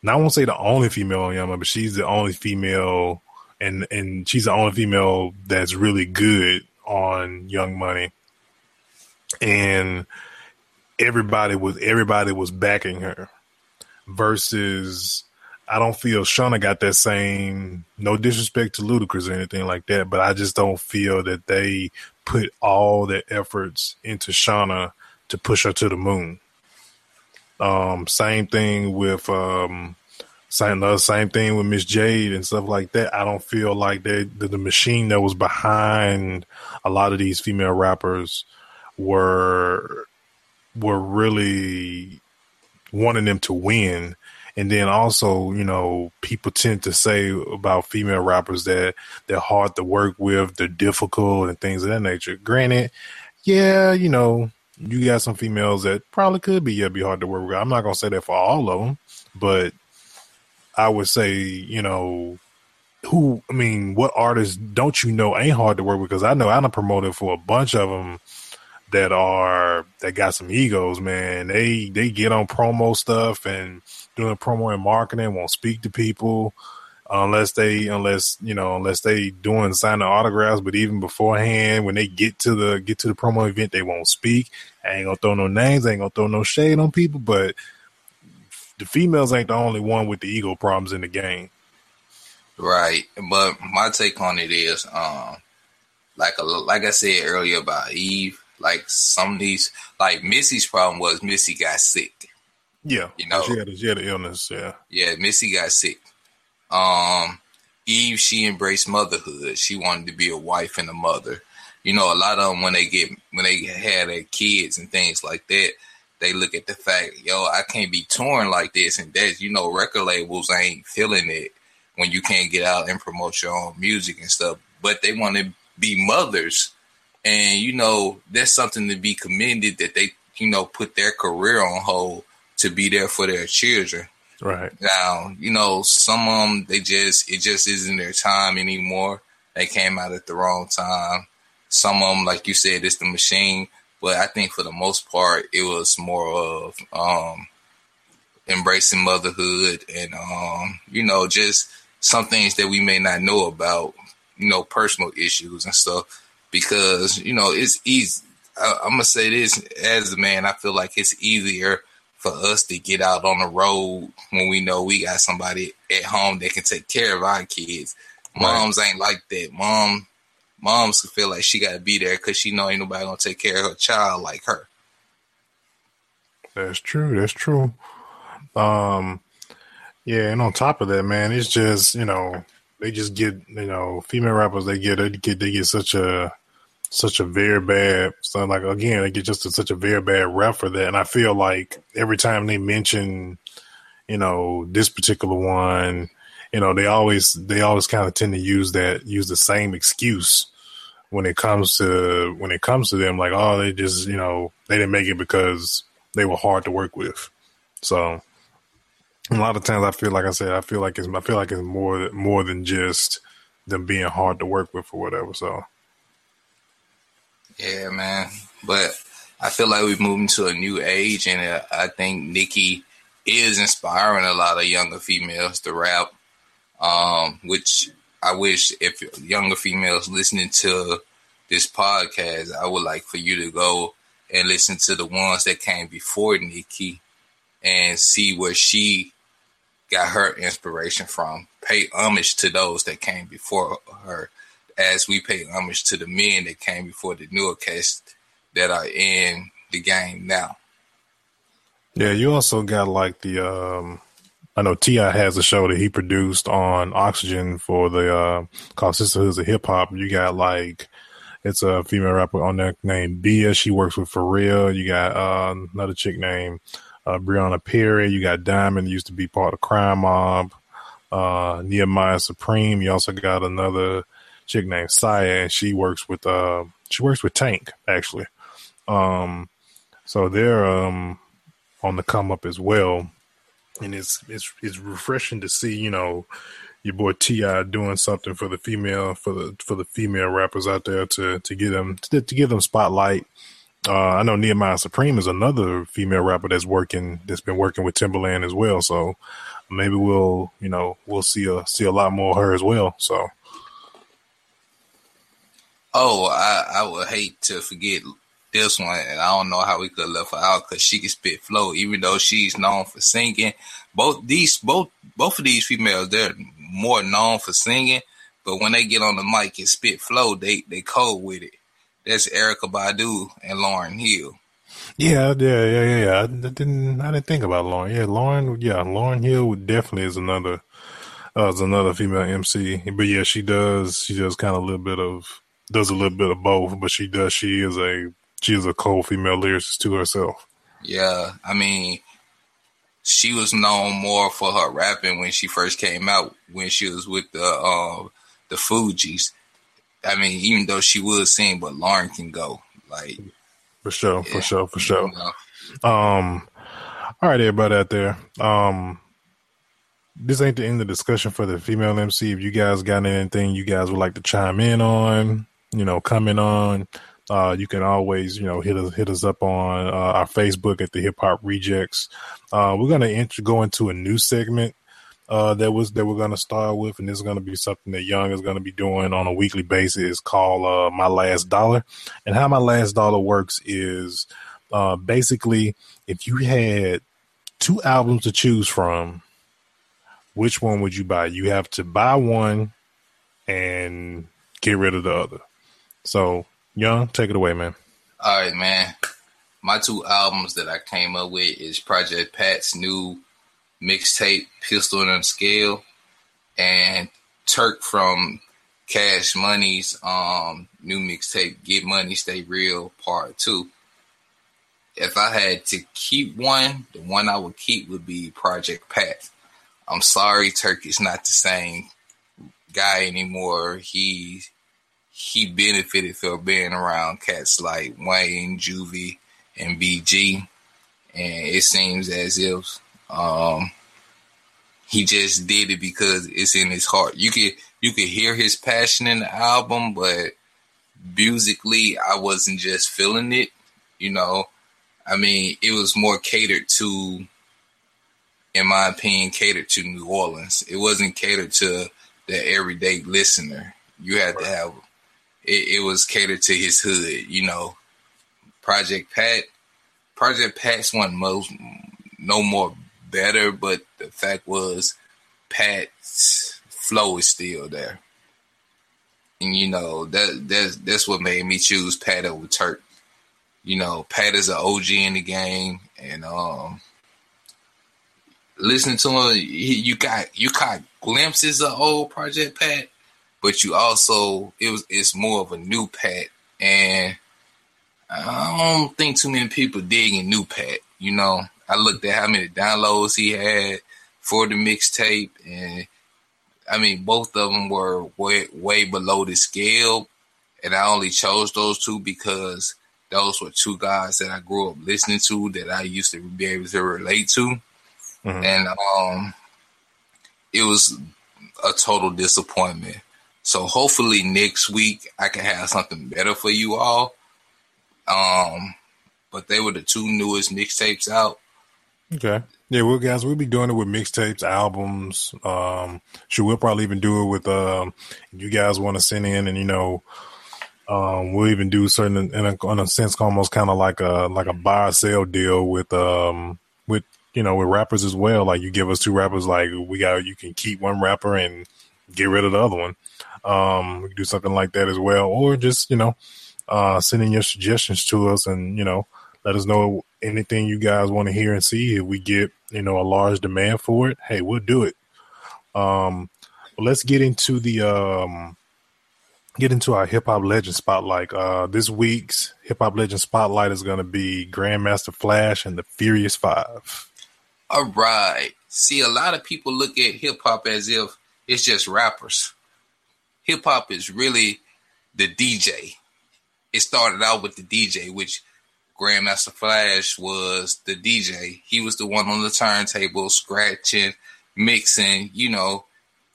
Now I won't say the only female on Money, but she's the only female, and and she's the only female that's really good on Young Money, and everybody was everybody was backing her. Versus, I don't feel Shawnna got that same. No disrespect to Ludacris or anything like that, but I just don't feel that they put all their efforts into Shawnna to push her to the moon. Um, same thing with um, same the same thing with Miss Jade and stuff like that. I don't feel like they, the, the machine that was behind a lot of these female rappers were were really wanting them to win. And then also, you know, people tend to say about female rappers that they're hard to work with, they're difficult and things of that nature. Granted, yeah, you know, you got some females that probably could be yeah be hard to work with. I'm not gonna say that for all of them, but I would say you know who I mean, what artists don't you know ain't hard to work with? Because I know I done promoted for a bunch of them that are that got some egos, man. They they get on promo stuff and doing promo and marketing, won't speak to people unless they unless you know unless they doing signing autographs but even beforehand when they get to the get to the promo event they won't speak. I ain't gonna throw no names ain't gonna throw no shade on people but the females ain't the only one with the ego problems in the game. Right. But my take on it is um like a, like i said earlier about eve like some of these like missy's problem was missy got sick. Yeah. You know? She had a, she had an illness yeah. Yeah missy got sick um, Eve, she embraced motherhood. She wanted to be a wife and a mother. You know, a lot of them when they get when they had their kids and things like that, they look at the fact, yo, I can't be torn like this and that. You know, record labels ain't feeling it when you can't get out and promote your own music and stuff. But they want to be mothers, and you know, that's something to be commended that they, you know, put their career on hold to be there for their children. Right. Now, you know, some of them, they just, it just isn't their time anymore. They came out at the wrong time. Some of them, like you said, it's the machine. But I think for the most part, it was more of um, embracing motherhood and, um, you know, just some things that we may not know about, you know, personal issues and stuff. Because, you know, it's easy. I, I'm going to say this as a man, I feel like it's easier for us to get out on the road when we know we got somebody at home that can take care of our kids. Moms right. ain't like that. Mom, moms feel like she got to be there because she know ain't nobody gonna take care of her child like her. That's true. That's true. Um, yeah, and on top of that, man, it's just you know they just get you know female rappers they get they get they get such a such a very bad so like again they get just a, such a very bad rep for that. And i feel like every time they mention you know this particular one you know they always they always kind of tend to use that use the same excuse when it comes to when it comes to them. Like oh they just you know they didn't make it because they were hard to work with. So a lot of times i feel like i said i feel like it's i feel like it's more more than just them being hard to work with or whatever. So yeah, man. But I feel like we've moved into a new age, and uh, I think Nicki is inspiring a lot of younger females to rap. Um, which I wish if younger females listening to this podcast, I would like for you to go and listen to the ones that came before Nicki and see where she got her inspiration from. Pay homage to those that came before her as we pay homage to the men that came before the newer cast that are in the game now. Yeah, you also got like the um I know T.I. has a show that he produced on Oxygen for the uh called Sisterhoods of Hip Hop. You got like it's a female rapper on there named Bia. She works with Pharrell. You got uh, another chick named uh, Brianna Perry. You got Diamond, used to be part of Crime Mob. Uh, Nyemiah Supreme. You also got another chick named Saya, and she works with uh she works with Tank actually. Um, so they're um on the come up as well, and it's it's it's refreshing to see you know your boy T.I. doing something for the female for the for the female rappers out there to to get them to, to give them spotlight uh, I know Nyemiah Supreme is another female rapper that's working that's been working with Timbaland as well. So maybe we'll you know we'll see a see a lot more of her as well. So. Oh, I, I would hate to forget this one, and I don't know how we could have left her out because she can spit flow, even though she's known for singing. Both these, both both of these females, they're more known for singing, but when they get on the mic and spit flow, they they cold with it. That's Erykah Badu and Lauryn Hill. Yeah, yeah, yeah, yeah, yeah. I didn't, I didn't think about Lauryn. Yeah, Lauryn, yeah, Lauryn Hill would definitely is another, uh, is another female MC. But yeah, she does, she does kind of a little bit of, does a little bit of both. But she does, she is a, she is a cold female lyricist to herself. Yeah, I mean, she was known more for her rapping when she first came out when she was with the um the Fugees. I mean, even though she would sing, but Lauryn can go like for sure, yeah, for sure, for sure. You know. Um, all right, everybody out there. Um, this ain't the end of the discussion for the female MC. If you guys got anything you guys would like to chime in on, you know, coming on, uh, you can always, you know, hit us hit us up on uh, our Facebook at the Hip Hop Rejectz. Uh, we're gonna int- go into a new segment uh, that was that we're gonna start with, and this is gonna be something that Young is gonna be doing on a weekly basis. Called uh, My Last Dollar, and how My Last Dollar works is uh, basically if you had two albums to choose from, which one would you buy? You have to buy one and get rid of the other. So Young, take it away, man. All right, man. My two albums that I came up with is Project Pat's new mixtape, Pistol and Scale, and Turk from Cash Money's um, new mixtape, Get Money, Stay Real, Part 2. If I had to keep one, the one I would keep would be Project Pat. I'm sorry, Turk is not the same guy anymore. He he benefited from being around cats like Wayne, Juvie, and BG. And it seems as if um, he just did it because it's in his heart. You could you could hear his passion in the album, but musically, I wasn't just feeling it. You know, I mean, it was more catered to, in my opinion, catered to New Orleans. It wasn't catered to the everyday listener. You had to have it, it was catered to his hood, you know. Project Pat, Project Pat's one most no more better, but the fact was Pat's flow is still there. And you know, that that's that's what made me choose Pat over Turk. You know, Pat is an OG in the game and um listening to him, you got you got glimpses of old Project Pat, but you also it was it's more of a new Pat, and I don't think too many people digging new Pat. You know, I looked at how many downloads he had for the mixtape, and I mean both of them were way way below the scale, and I only chose those two because those were two guys that I grew up listening to that I used to be able to relate to, mm-hmm. and um, it was a total disappointment. So hopefully next week I can have something better for you all. Um, but they were the two newest mixtapes out. Okay. Yeah, well, guys, we'll be doing it with mixtapes, albums. Um, sure, we'll probably even do it with um, you guys want to send in, and you know, um, we'll even do certain in a, in a sense, almost kind of like a like a buy or sell deal with um with you know with rappers as well. Like you give us two rappers, like we got you can keep one rapper and get rid of the other one. Um, we do something like that as well, or just you know, uh, sending your suggestions to us, and you know, let us know anything you guys want to hear and see. If we get you know a large demand for it, hey, we'll do it. Um, let's get into the um, get into our hip hop legend spotlight. Uh, this week's hip hop legend spotlight is going to be Grandmaster Flash and the Furious Five. All right. See, a lot of people look at hip hop as if it's just rappers hip hop is really the DJ. It started out with the DJ, which Grandmaster Flash was the DJ. He was the one on the turntable, scratching, mixing, you know.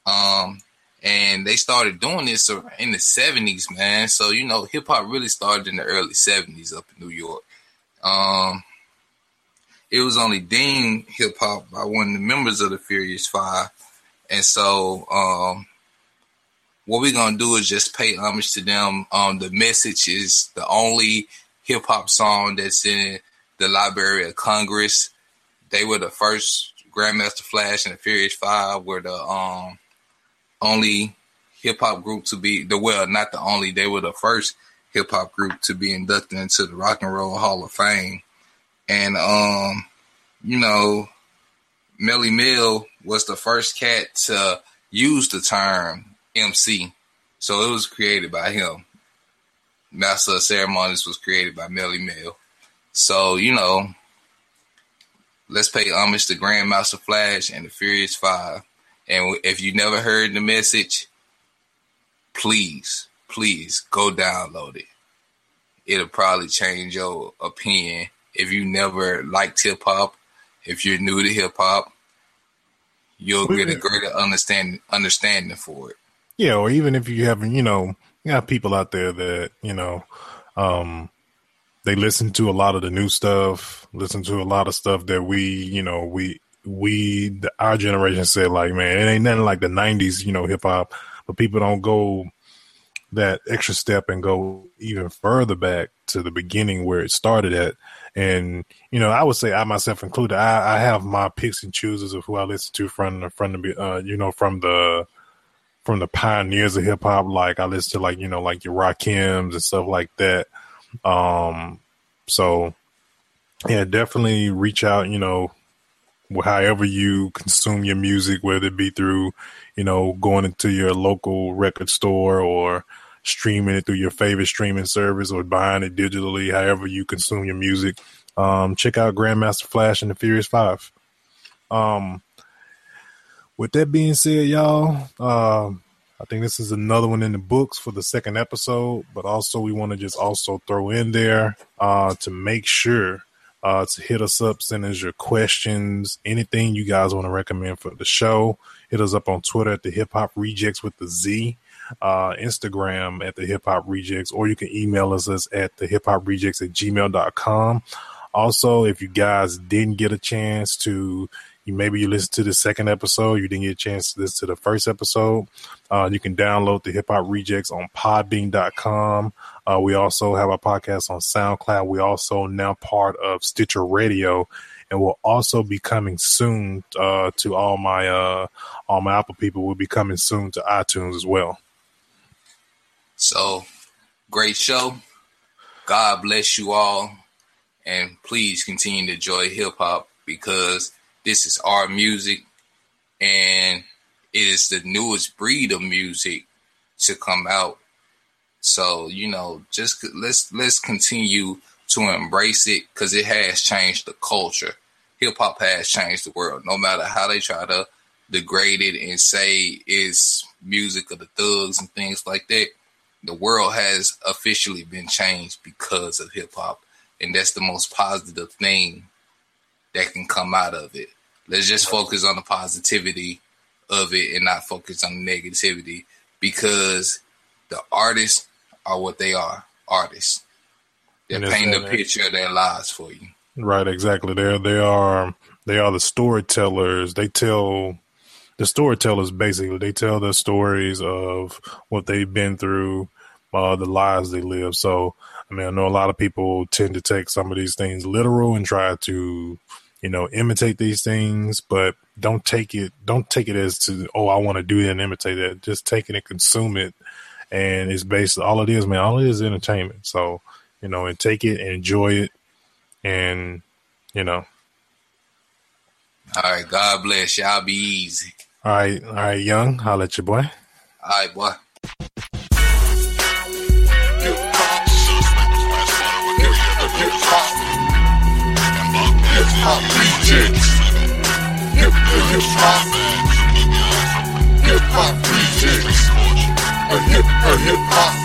Um, and they started doing this in the seventies, man. So you know, hip hop really started in the early seventies up in New York. Um, it was only deemed hip hop by one of the members of the Furious Five, and so um, what we're gonna do is just pay homage to them. Um, the message is the only hip hop song that's in the Library of Congress. They were the first Grandmaster Flash and the Furious Five were the um only hip hop group to be the well, not the only, they were the first hip hop group to be inducted into the Rock and Roll Hall of Fame. And um, you know, Melle Mel was the first cat to use the term MC. So it was created by him. Master of Ceremonies was created by Melle Mel. So, you know, let's pay homage to Grandmaster Flash and the Furious Five. And if you never heard the message, please, please go download it. It'll probably change your opinion. If you never liked hip hop, if you're new to hip hop, you'll get a greater understanding understanding for it. Yeah, or even if you haven't, you know, you got people out there that, you know, um, they listen to a lot of the new stuff, listen to a lot of stuff that we, you know, we we the, our generation said like, man, it ain't nothing like the '90s, you know, hip hop. But people don't go that extra step and go even further back to the beginning where it started at. And you know, I would say I myself included, I, I have my picks and chooses of who I listen to from from the uh, you know from the from the pioneers of hip hop. Like I listen to like you know like your Rakims and stuff like that. Um, so yeah, definitely reach out. You know, however you consume your music, whether it be through, you know, going into your local record store or streaming it through your favorite streaming service or buying it digitally, however you consume your music. Um, check out Grandmaster Flash and the Furious Five. Um, with that being said, y'all, uh, I think this is another one in the books for the second episode, but also we want to just also throw in there uh, to make sure uh, to hit us up, send us your questions, anything you guys want to recommend for the show. Hit us up on Twitter at the Hip Hop Rejectz with the Z, uh, Instagram at the Hip Hop Rejectz, or you can email us, us at the Hip Hop Rejectz at gmail.com. Also, if you guys didn't get a chance to you maybe you listen to the second episode, you didn't get a chance to listen to the first episode. Uh, you can download the Hip Hop Rejectz on Podbean.com. Uh, we also have a podcast on SoundCloud. We also now part of Stitcher Radio, and we'll also be coming soon uh, to all my uh, all my Apple people. Will be coming soon to iTunes as well. So, great show. God bless you all, and please continue to enjoy hip hop because this is our music, and it is the newest breed of music to come out. So you know, just let's let's continue to embrace it because it has changed the culture. Hip hop has changed the world. No matter how they try to degrade it and say it's music of the thugs and things like that, the world has officially been changed because of hip hop, and that's the most positive thing that can come out of it. Let's just focus on the positivity of it and not focus on the negativity because the artists are what they are artists. They paint a picture of their lives for you. Right, exactly. They're they are they are the storytellers. They tell the storytellers basically they tell the stories of what they've been through, uh, the lives they live. So I mean I know a lot of people tend to take some of these things literal and try to you know, imitate these things, but don't take it, don't take it as to, oh, I want to do it and imitate that. Just take it and consume it. And it's based, all it is, man, all it is entertainment. So, you know, and take it and enjoy it. And, you know. All right. God bless. Y'all be easy. All right. All right, young. I'll let you, boy. All right, boy. hip hop rejects. Hip the hip hop. Hip hop rejects. A hip a hip hop.